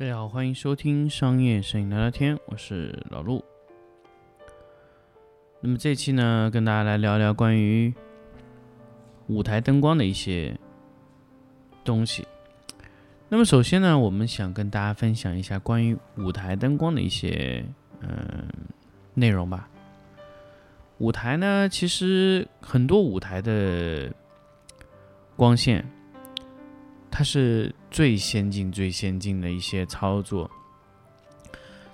大家好，欢迎收听商业摄影聊聊天，我是老陆。那么这期呢，跟大家来聊聊关于舞台灯光的一些东西。那么首先呢，我们想跟大家分享一下关于舞台灯光的一些嗯内容吧。舞台呢，其实很多舞台的光线，它是最先进、最先进的一些操作。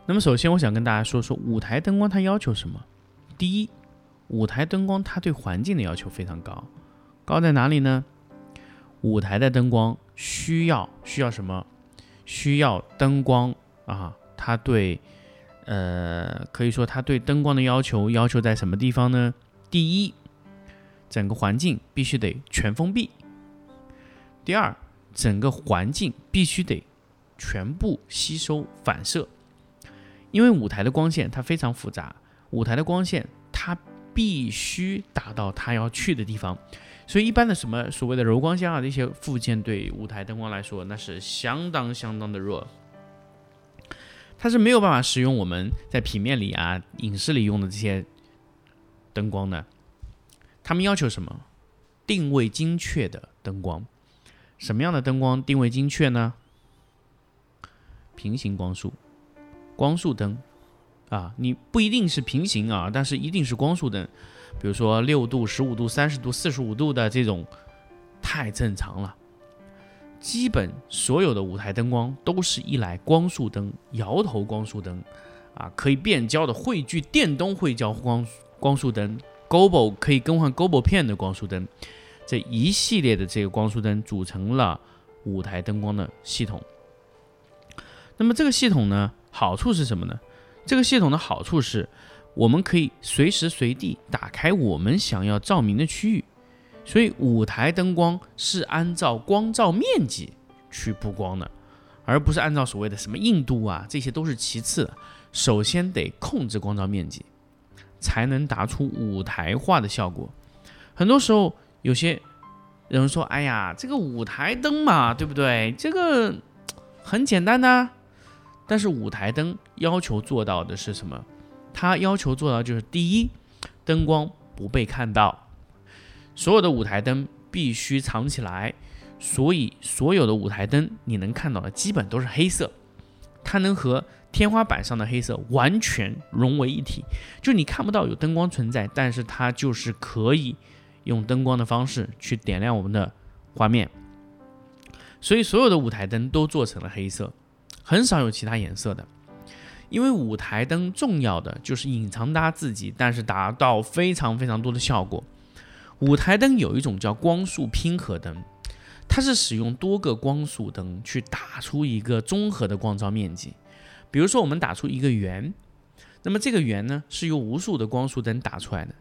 那么首先，我想跟大家说说舞台灯光它要求什么。第一，舞台灯光它对环境的要求非常高，高在哪里呢？舞台的灯光需要需要什么？需要灯光啊，它对。呃，可以说它对灯光的要求要求在什么地方呢？第一，整个环境必须得全封闭；第二，整个环境必须得全部吸收反射。因为舞台的光线它非常复杂，舞台的光线它必须达到它要去的地方，所以一般的什么所谓的柔光箱啊这些附件对舞台灯光来说那是相当相当的弱。它是没有办法使用我们在平面里啊、影视里用的这些灯光的。他们要求什么？定位精确的灯光。什么样的灯光定位精确呢？平行光束、光束灯啊，你不一定是平行啊，但是一定是光束灯。比如说六度、十五度、三十度、四十五度的这种，太正常了。基本所有的舞台灯光都是一来光束灯、摇头光束灯，啊，可以变焦的汇聚电动会焦光光束灯，Gobo 可以更换 Gobo 片的光束灯，这一系列的这个光束灯组成了舞台灯光的系统。那么这个系统呢，好处是什么呢？这个系统的好处是，我们可以随时随地打开我们想要照明的区域。所以舞台灯光是按照光照面积去布光的，而不是按照所谓的什么硬度啊，这些都是其次。首先得控制光照面积，才能达出舞台化的效果。很多时候有些人说：“哎呀，这个舞台灯嘛，对不对？这个很简单的。”但是舞台灯要求做到的是什么？它要求做到就是第一，灯光不被看到。所有的舞台灯必须藏起来，所以所有的舞台灯你能看到的基本都是黑色，它能和天花板上的黑色完全融为一体，就你看不到有灯光存在，但是它就是可以用灯光的方式去点亮我们的画面。所以所有的舞台灯都做成了黑色，很少有其他颜色的，因为舞台灯重要的就是隐藏它自己，但是达到非常非常多的效果。舞台灯有一种叫光束拼合灯，它是使用多个光束灯去打出一个综合的光照面积。比如说，我们打出一个圆，那么这个圆呢是由无数的光束灯打出来的。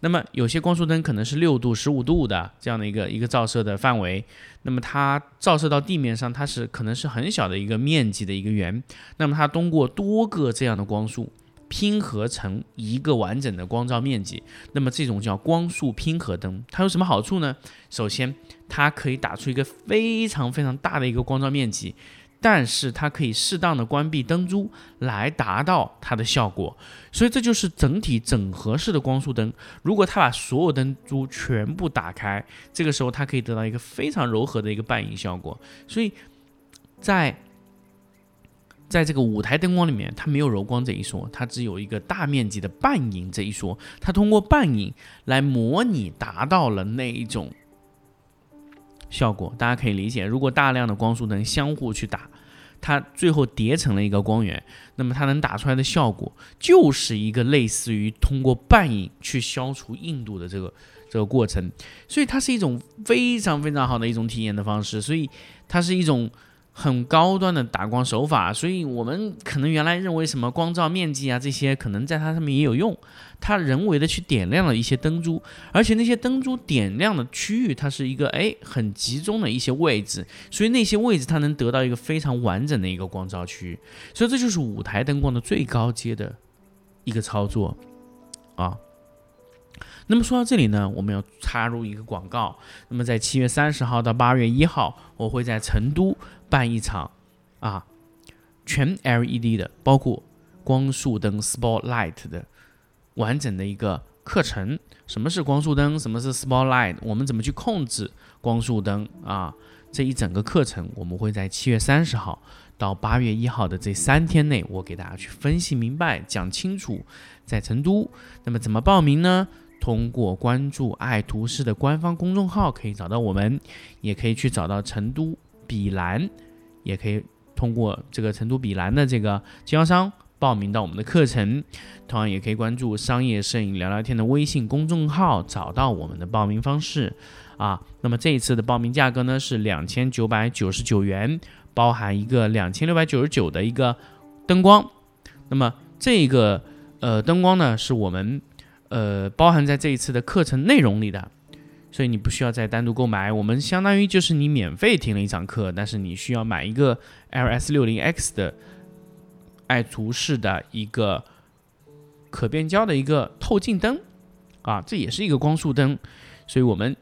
那么有些光束灯可能是六度、十五度的这样的一个一个照射的范围，那么它照射到地面上，它是可能是很小的一个面积的一个圆。那么它通过多个这样的光束。拼合成一个完整的光照面积，那么这种叫光束拼合灯，它有什么好处呢？首先，它可以打出一个非常非常大的一个光照面积，但是它可以适当的关闭灯珠来达到它的效果，所以这就是整体整合式的光束灯。如果它把所有灯珠全部打开，这个时候它可以得到一个非常柔和的一个半影效果。所以在在这个舞台灯光里面，它没有柔光这一说，它只有一个大面积的半影这一说。它通过半影来模拟，达到了那一种效果。大家可以理解，如果大量的光束灯相互去打，它最后叠成了一个光源，那么它能打出来的效果，就是一个类似于通过半影去消除硬度的这个这个过程。所以它是一种非常非常好的一种体验的方式。所以它是一种。很高端的打光手法，所以我们可能原来认为什么光照面积啊这些，可能在它上面也有用。它人为的去点亮了一些灯珠，而且那些灯珠点亮的区域，它是一个哎很集中的一些位置，所以那些位置它能得到一个非常完整的一个光照区域。所以这就是舞台灯光的最高阶的一个操作啊。那么说到这里呢，我们要插入一个广告。那么在七月三十号到八月一号，我会在成都办一场啊全 LED 的，包括光束灯 Spotlight 的完整的一个课程。什么是光束灯？什么是 Spotlight？我们怎么去控制光束灯啊？这一整个课程，我们会在七月三十号到八月一号的这三天内，我给大家去分析明白、讲清楚。在成都，那么怎么报名呢？通过关注爱图仕的官方公众号可以找到我们，也可以去找到成都比兰，也可以通过这个成都比兰的这个经销商报名到我们的课程。同样也可以关注商业摄影聊聊天的微信公众号，找到我们的报名方式。啊，那么这一次的报名价格呢是两千九百九十九元，包含一个两千六百九十九的一个灯光。那么这个呃灯光呢是我们呃包含在这一次的课程内容里的，所以你不需要再单独购买。我们相当于就是你免费听了一场课，但是你需要买一个 LS 六零 X 的爱图仕的一个可变焦的一个透镜灯啊，这也是一个光束灯，所以我们。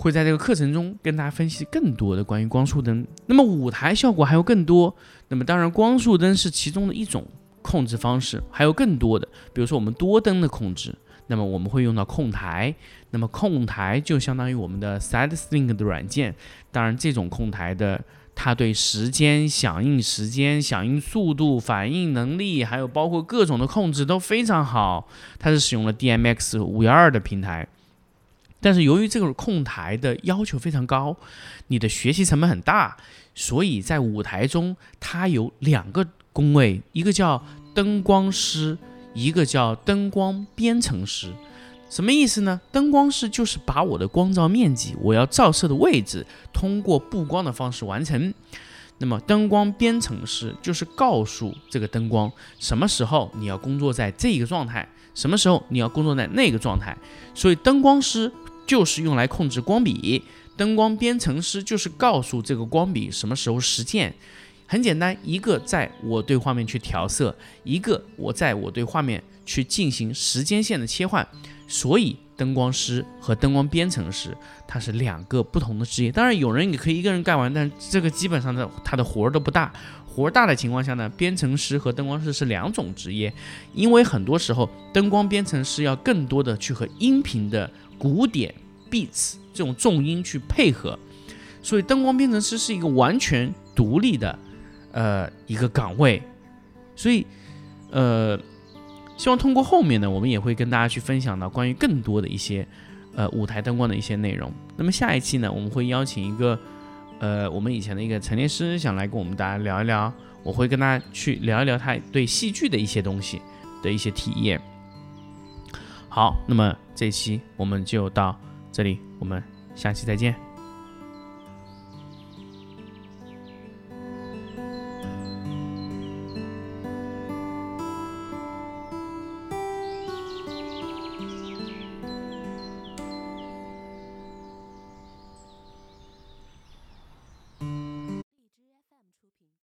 会在这个课程中跟大家分析更多的关于光束灯。那么舞台效果还有更多。那么当然，光束灯是其中的一种控制方式，还有更多的，比如说我们多灯的控制。那么我们会用到控台。那么控台就相当于我们的 SideSync 的软件。当然，这种控台的它对时间响应时间、响应速度、反应能力，还有包括各种的控制都非常好。它是使用了 DMX 五幺二的平台。但是由于这个控台的要求非常高，你的学习成本很大，所以在舞台中它有两个工位，一个叫灯光师，一个叫灯光编程师。什么意思呢？灯光师就是把我的光照面积，我要照射的位置，通过布光的方式完成。那么灯光编程师就是告诉这个灯光什么时候你要工作在这个状态，什么时候你要工作在那个状态。所以灯光师。就是用来控制光比，灯光编程师就是告诉这个光比什么时候实现。很简单，一个在我对画面去调色，一个我在我对画面去进行时间线的切换。所以灯光师和灯光编程师，它是两个不同的职业。当然，有人也可以一个人干完，但这个基本上的他的活儿都不大。活儿大的情况下呢，编程师和灯光师是两种职业，因为很多时候灯光编程师要更多的去和音频的。鼓点 beats 这种重音去配合，所以灯光编程师是一个完全独立的呃一个岗位，所以呃希望通过后面呢，我们也会跟大家去分享到关于更多的一些呃舞台灯光的一些内容。那么下一期呢，我们会邀请一个呃我们以前的一个陈列师，想来跟我们大家聊一聊，我会跟大家去聊一聊他对戏剧的一些东西的一些体验。好，那么这期我们就到这里，我们下期再见。